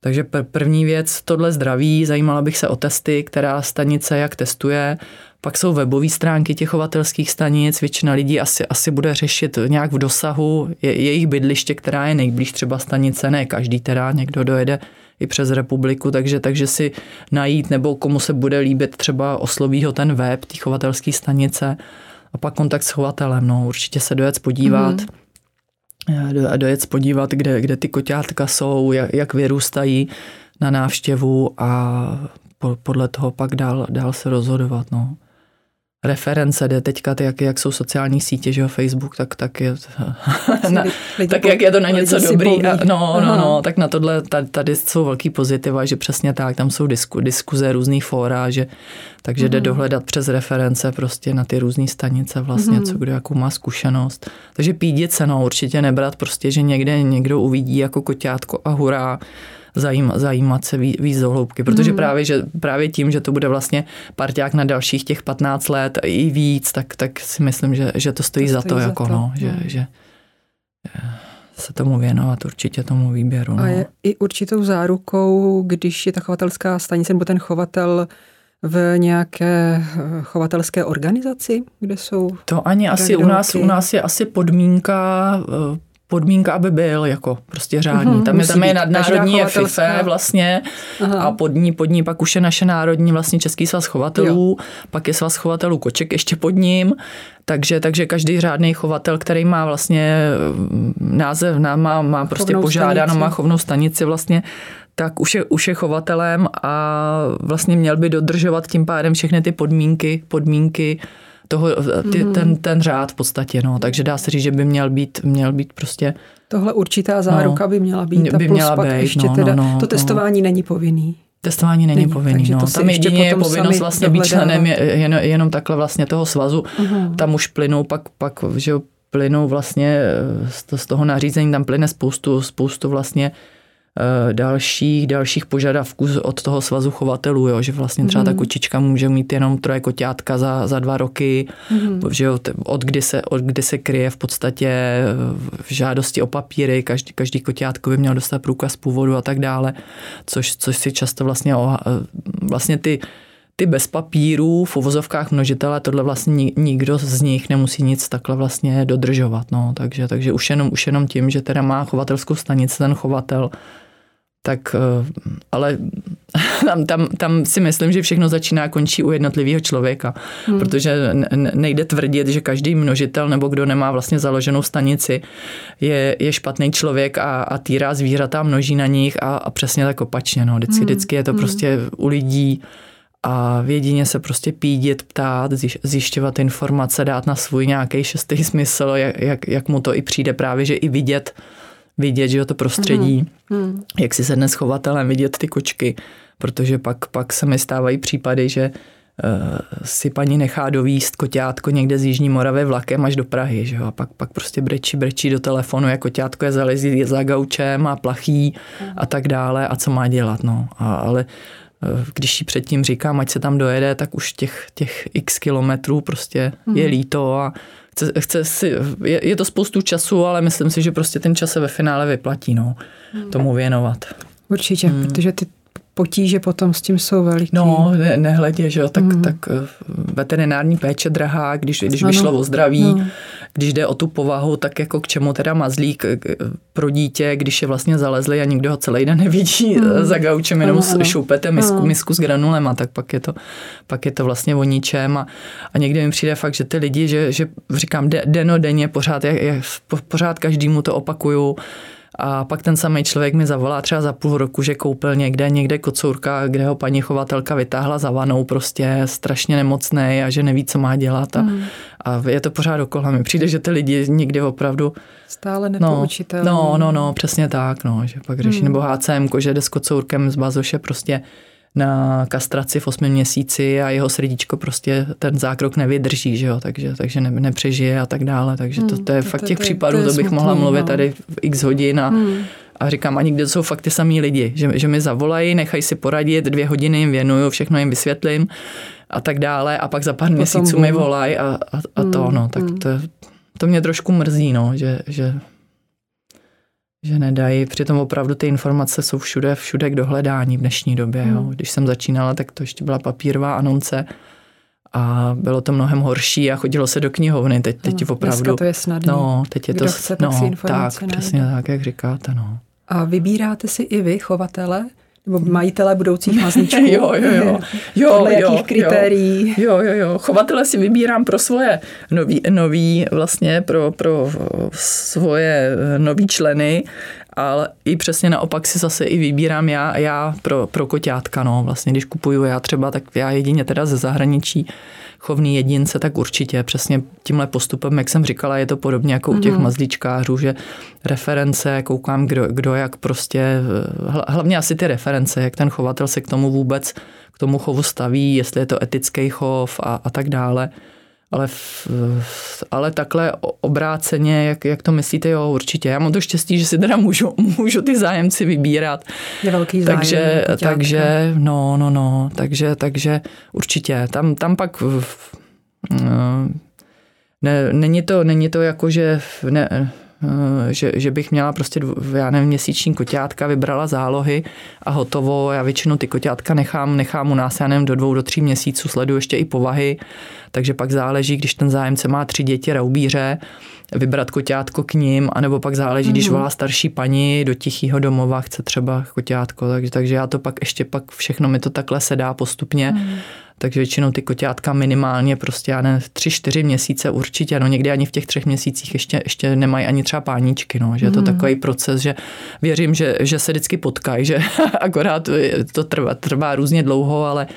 Takže první věc, tohle zdraví, zajímala bych se o testy, která stanice jak testuje. Pak jsou webové stránky těch chovatelských stanic, většina lidí asi, asi bude řešit nějak v dosahu je, jejich bydliště, která je nejblíž třeba stanice, ne každý teda, někdo dojede i přes republiku, takže, takže si najít nebo komu se bude líbit třeba osloví ho ten web, ty chovatelské stanice a pak kontakt s chovatelem, no určitě se dojet podívat. Mm-hmm dojet podívat, kde, kde ty koťátka jsou, jak, jak vyrůstají na návštěvu a podle toho pak dál, dál se rozhodovat. No reference jde teďka, ty, jak, jak jsou sociální sítě, že jo, Facebook, tak, tak je, na, tak jak je to na něco dobrý. A, no, no, no, tak na tohle, tady, tady jsou velký pozitiva, že přesně tak, tam jsou disku, diskuze, různý fóra, že, takže mm. jde mhm. dohledat přes reference prostě na ty různé stanice vlastně, mm. co kdo jakou má zkušenost. Takže pídit se, no, určitě nebrat prostě, že někde někdo uvidí jako koťátko a hurá, zajímat, zajímat se víc, víc do hloubky, protože mm. právě, že, právě tím, že to bude vlastně parťák na dalších těch 15 let i víc, tak, tak si myslím, že, že to stojí to za stojí to, za jako to. No, že, mm. že se tomu věnovat určitě tomu výběru. No. A je i určitou zárukou, když je ta chovatelská stanice nebo ten chovatel v nějaké eh, chovatelské organizaci, kde jsou To ani asi u nás, u nás je asi podmínka eh, podmínka, aby byl jako prostě řádný. Uhum, tam je, tam je nadnárodní je FIFA vlastně Aha. a pod ní, pod ní pak už je naše národní vlastně Český svaz chovatelů, jo. pak je svaz chovatelů koček ještě pod ním, takže, takže každý řádný chovatel, který má vlastně mm, název, má, má prostě chovnou požádáno, stanici. má chovnou stanici vlastně, tak už je, už je chovatelem a vlastně měl by dodržovat tím pádem všechny ty podmínky, podmínky toho, ty, mm. ten, ten řád v podstatě, no. Takže dá se říct, že by měl být, měl být prostě... Tohle určitá záruka no, by měla být. By měla být, ještě no, teda, no, no, to testování no. není povinný. Testování není, není povinný. No. Tam jedině je povinnost vlastně být členem je, jen, jenom takhle vlastně toho svazu. Uh-huh. Tam už plynou pak, pak že plynou vlastně z toho nařízení, tam plyne spoustu, spoustu vlastně Eh, dalších, dalších požadavků od toho svazu chovatelů, jo, že vlastně třeba mm. ta mhm. kočička může mít jenom troje koťátka za, za dva roky, mm. že jo, od, kdy se, od kdy se kryje v podstatě eh, v žádosti o papíry, každý, každý koťátko by měl dostat průkaz původu a tak dále, což, což si často vlastně, eh, vlastně ty ty bez papírů v uvozovkách množitele, tohle vlastně nikdo z nich nemusí nic takhle vlastně dodržovat. No. Takže, takže už, jenom, už jenom tím, že teda má chovatelskou stanici ten chovatel, tak eh, ale tam, tam, tam si myslím, že všechno začíná a končí u jednotlivého člověka, hmm. protože nejde tvrdit, že každý množitel nebo kdo nemá vlastně založenou stanici je, je špatný člověk a, a týrá zvířata, množí na nich a, a přesně tak opačně. No. Vždycky, hmm. vždycky je to hmm. prostě u lidí a vědině se prostě pídit, ptát, zjišťovat informace, dát na svůj nějaký šestý smysl, jak, jak, jak mu to i přijde právě, že i vidět, vidět, že jo, to prostředí, mm. jak si se dnes chovatelem vidět ty kočky, protože pak, pak se mi stávají případy, že uh, si paní nechá dovíst koťátko někde z Jižní Moravy vlakem až do Prahy, že jo, a pak, pak prostě brečí, brečí do telefonu, jako koťátko je zalezí za gaučem a plachý mm. a tak dále a co má dělat, no, a, ale uh, když jí předtím říkám, ať se tam dojede, tak už těch, těch x kilometrů prostě mm. je mhm. líto a chce, chce si, je, je to spoustu času, ale myslím si, že prostě ten čas se ve finále vyplatí, no, hmm. tomu věnovat. Určitě, hmm. protože ty potíže potom s tím jsou veliký. No, ne, nehledě, že jo, tak, mm. tak eh, veterinární péče drahá, když, když by šlo o zdraví, no. když jde o tu povahu, tak jako k čemu teda mazlík pro dítě, když je vlastně zalezli a nikdo ho celý den nevidí mm. za gaučem, jenom ano, šoupete misku, ano. misku s granulem a tak pak je to, pak je to vlastně o ničem a, a někdy mi přijde fakt, že ty lidi, že, že říkám denodenně pořád, je, je, pořád každému to opakuju, a pak ten samý člověk mi zavolá třeba za půl roku, že koupil někde, někde kocourka, kde ho paní chovatelka vytáhla za vanou, prostě strašně nemocný a že neví, co má dělat. A, mm. a je to pořád okolo. Mi přijde, že ty lidi někdy opravdu... Stále nepoučitelné. No, no, no, no, přesně tak, no, že pak řeší. Mm. Nebo HCM, že jde s kocourkem z bazoše prostě na kastraci v osmém měsíci a jeho srdíčko prostě ten zákrok nevydrží, že jo, takže, takže ne, nepřežije a tak dále, takže to, to je hmm, fakt těch to, případů, to, to bych mohla mluvit no. tady v x hodin a, hmm. a říkám, a nikdy to jsou fakt ty samý lidi, že, že mi zavolají, nechají si poradit, dvě hodiny jim věnuju, všechno jim vysvětlím a tak dále a pak za pár Potom měsíců mi volají a, a, a to, hmm. no, tak hmm. to, to mě trošku mrzí, no, že, že že nedají. Přitom opravdu ty informace jsou všude, všude k dohledání v dnešní době. Hmm. Jo. Když jsem začínala, tak to ještě byla papírová anonce a bylo to mnohem horší a chodilo se do knihovny. Teď, teď hmm. opravdu... Dneska to je snadné. No, teď je Kdo to... Chce, tak no, si tak, najde. přesně tak, jak říkáte. No. A vybíráte si i vy, chovatele, nebo majitele budoucích mazlíčků. jo, jo, jo. jo Podle jo, jakých kritérií? Jo, jo, jo. Chovatele si vybírám pro svoje nový, nový vlastně pro, pro svoje nový členy ale i přesně naopak si zase i vybírám já, já pro, pro koťátka, no, vlastně když kupuju já třeba, tak já jedině teda ze zahraničí chovný jedince, tak určitě přesně tímhle postupem, jak jsem říkala, je to podobně jako u těch mm-hmm. mazlíčkářů, že reference, koukám, kdo, kdo jak prostě, hlavně asi ty reference, jak ten chovatel se k tomu vůbec, k tomu chovu staví, jestli je to etický chov a, a tak dále. Ale, v, ale takhle obráceně, jak, jak to myslíte, jo, určitě. Já mám to štěstí, že si teda můžu, můžu ty zájemci vybírat. Je velký zájem. Takže, takže no, no, no, takže, takže určitě. Tam, tam pak ne, není, to, není to jako, že ne, že, že bych měla prostě, já nevím, měsíční koťátka, vybrala zálohy a hotovo. Já většinou ty koťátka nechám, nechám u nás, já nevím, do dvou, do tří měsíců, sleduju ještě i povahy, takže pak záleží, když ten zájemce má tři děti raubíře, vybrat koťátko k ním, anebo pak záleží, mm-hmm. když mhm. volá starší paní do tichého domova, chce třeba koťátko, takže, takže já to pak ještě pak všechno mi to takhle sedá postupně. Mm-hmm takže většinou ty koťátka minimálně prostě, já ne, tři, čtyři měsíce určitě, no někdy ani v těch třech měsících ještě, ještě nemají ani třeba páničky, no, že je to mm. takový proces, že věřím, že, že se vždycky potkají, že akorát to trvá, trvá různě dlouho, ale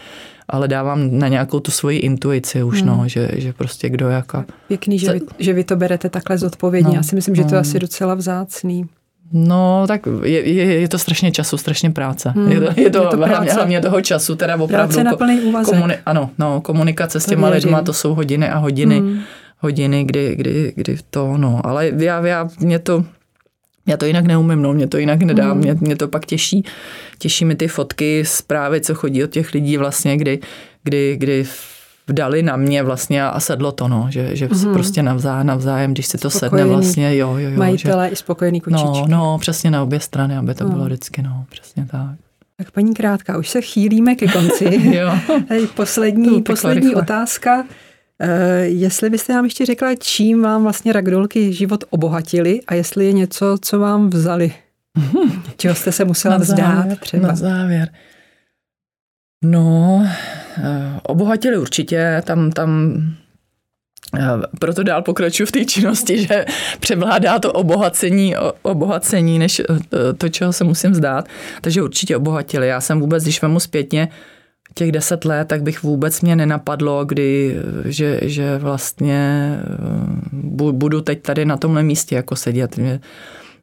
ale dávám na nějakou tu svoji intuici už, no, hmm. no, že, že prostě kdo jaká. Pěkný, že vy, že vy to berete takhle zodpovědně. No, Já si myslím, že to je no. asi docela vzácný. No, tak je, je, je to strašně času, strašně práce. Hmm, je to, je to, je to hlavně, hlavně toho času, teda opravdu. Práce na plný úvazek. Komuni, ano, no, komunikace s těma lidma, to jsou hodiny a hodiny, hmm. hodiny, kdy, kdy, kdy to, no, ale já, já, mě to, já to jinak neumím, no, mě to jinak nedá, hmm. mě, mě to pak těší, těší mi ty fotky, zprávy, co chodí od těch lidí vlastně, kdy, kdy, kdy vdali na mě vlastně a sedlo to, no, že, že mm. prostě navzájem, navzájem, když si to spokojený. sedne vlastně, jo, jo, jo. Majitelé že, i spokojený kočičky. No, no, přesně na obě strany, aby to no. bylo vždycky, no, přesně tak. Tak paní Krátka, už se chýlíme ke konci. jo. Hej, poslední, poslední rychle. otázka. Uh, jestli byste nám ještě řekla, čím vám vlastně ragdolky život obohatili a jestli je něco, co vám vzali? Čeho jste se musela na vzdát závěr, třeba? Na závěr. No, obohatili určitě, tam, tam eh, proto dál pokračuju v té činnosti, že převládá to obohacení, obohacení než eh, to, čeho se musím zdát. Takže určitě obohatili. Já jsem vůbec, když vemu zpětně těch deset let, tak bych vůbec mě nenapadlo, kdy, že, že vlastně budu teď tady na tomhle místě jako sedět. Mě,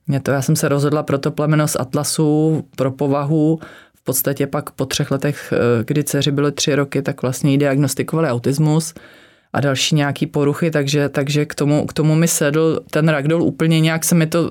mě to, já jsem se rozhodla pro to plemeno z Atlasu, pro povahu, podstatě pak po třech letech, eh, kdy dceři byly tři roky, tak vlastně jí diagnostikovali autismus a další nějaký poruchy, takže, takže k, tomu, k tomu mi sedl ten ragdoll úplně nějak se mi to,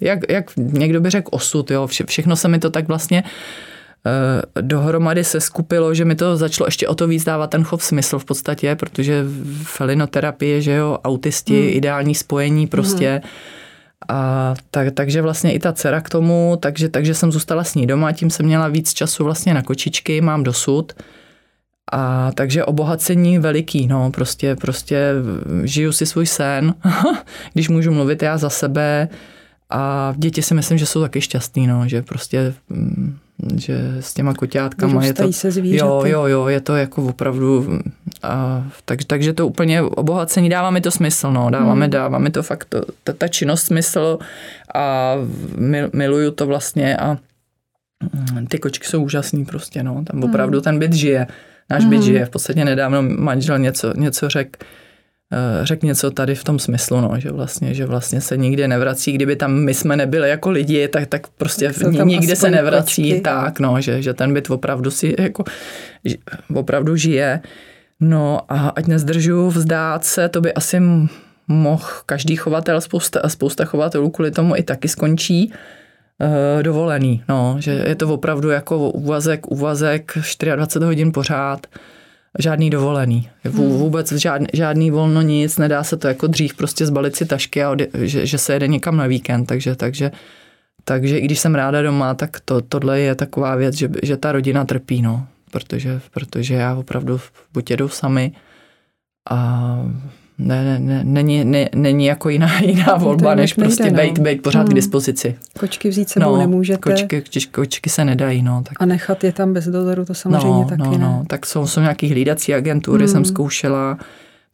jak, jak někdo by řekl osud, jo, vše, všechno se mi to tak vlastně uh, dohromady se skupilo, že mi to začalo ještě o to víc dávat ten chov smysl v podstatě, protože felinoterapie, že jo, autisti, hmm. ideální spojení prostě, hmm a tak, takže vlastně i ta dcera k tomu, takže, takže jsem zůstala s ní doma, tím jsem měla víc času vlastně na kočičky, mám dosud. A takže obohacení veliký, no, prostě, prostě žiju si svůj sen, když můžu mluvit já za sebe a děti si myslím, že jsou taky šťastný, no, že prostě mm, že s těma koťátkama je to... se Jo, jo, jo, je to jako opravdu... A, tak, takže to úplně obohacení dává mi to smysl, no, dává, hmm. mi, dává mi to fakt, to, ta, ta činnost smysl a mil, miluju to vlastně a mm, ty kočky jsou úžasný prostě, no, tam opravdu hmm. ten byt žije, náš hmm. byt žije, v podstatě nedávno manžel něco, něco řekl, řekl něco tady v tom smyslu, no, že, vlastně, že vlastně se nikdy nevrací, kdyby tam my jsme nebyli jako lidi, tak, tak prostě tak nikde se nevrací počky. tak, no, že, že ten byt opravdu si jako opravdu žije. No a ať nezdržu vzdát se, to by asi mohl každý chovatel, spousta, spousta chovatelů kvůli tomu i taky skončí uh, dovolený, no, že je to opravdu jako úvazek, úvazek 24 hodin pořád, žádný dovolený. Hmm. Vůbec žádný, žádný volno nic, nedá se to jako dřív prostě zbalit si tašky a odje, že, že se jede někam na víkend, takže, takže, takže i když jsem ráda doma, tak to, tohle je taková věc, že, že ta rodina trpí, no, protože, protože já opravdu buď jedu sami a ne, ne, ne, není, ne, není jako jiná, jiná volba, než nejde, prostě no. být, být pořád hmm. k dispozici. Kočky vzít sebou no, nemůžete. Kočky, kočky, kočky se nedají. No, tak. A nechat je tam bez dozoru, to samozřejmě no, taky no, ne. No, tak jsou, jsou nějaký hlídací agentury, hmm. jsem zkoušela,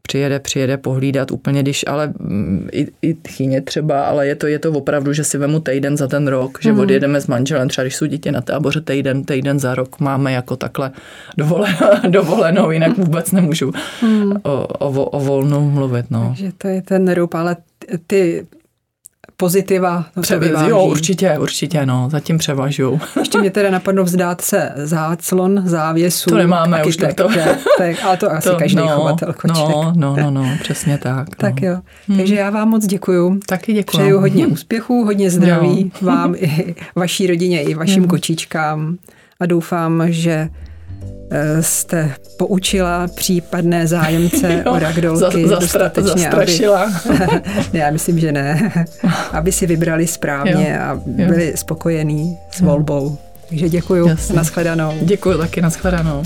přijede, přijede pohlídat úplně, když ale mm, i, i tchyně třeba, ale je to, je to opravdu, že si vemu týden za ten rok, že mm. odjedeme s manželem, třeba když jsou děti na táboře týden, týden za rok máme jako takhle dovolenou, dovolenou jinak vůbec nemůžu mm. o, o, o volnou mluvit. No. Takže to je ten rub, ale ty pozitiva převažují. Jo, určitě, určitě, no, zatím převažují. Ještě mě teda napadlo vzdát se záclon, závěsů. To nemáme už tak to. tak, ale to asi to, každý no, chovatel koček. No, no, no, no, přesně tak. No. Tak jo. Hmm. Takže já vám moc děkuju. Taky děkuji. Přeju hodně hmm. úspěchů, hodně zdraví no. vám i vaší rodině, i vašim hmm. kočičkám a doufám, že jste poučila případné zájemce jo, o ragdolky za, dostatečně, zastrašila. aby, já myslím, že ne, aby si vybrali správně jo, a byli jo. spokojení s volbou. Takže děkuji, Jasně. nashledanou. Děkuji taky, nashledanou.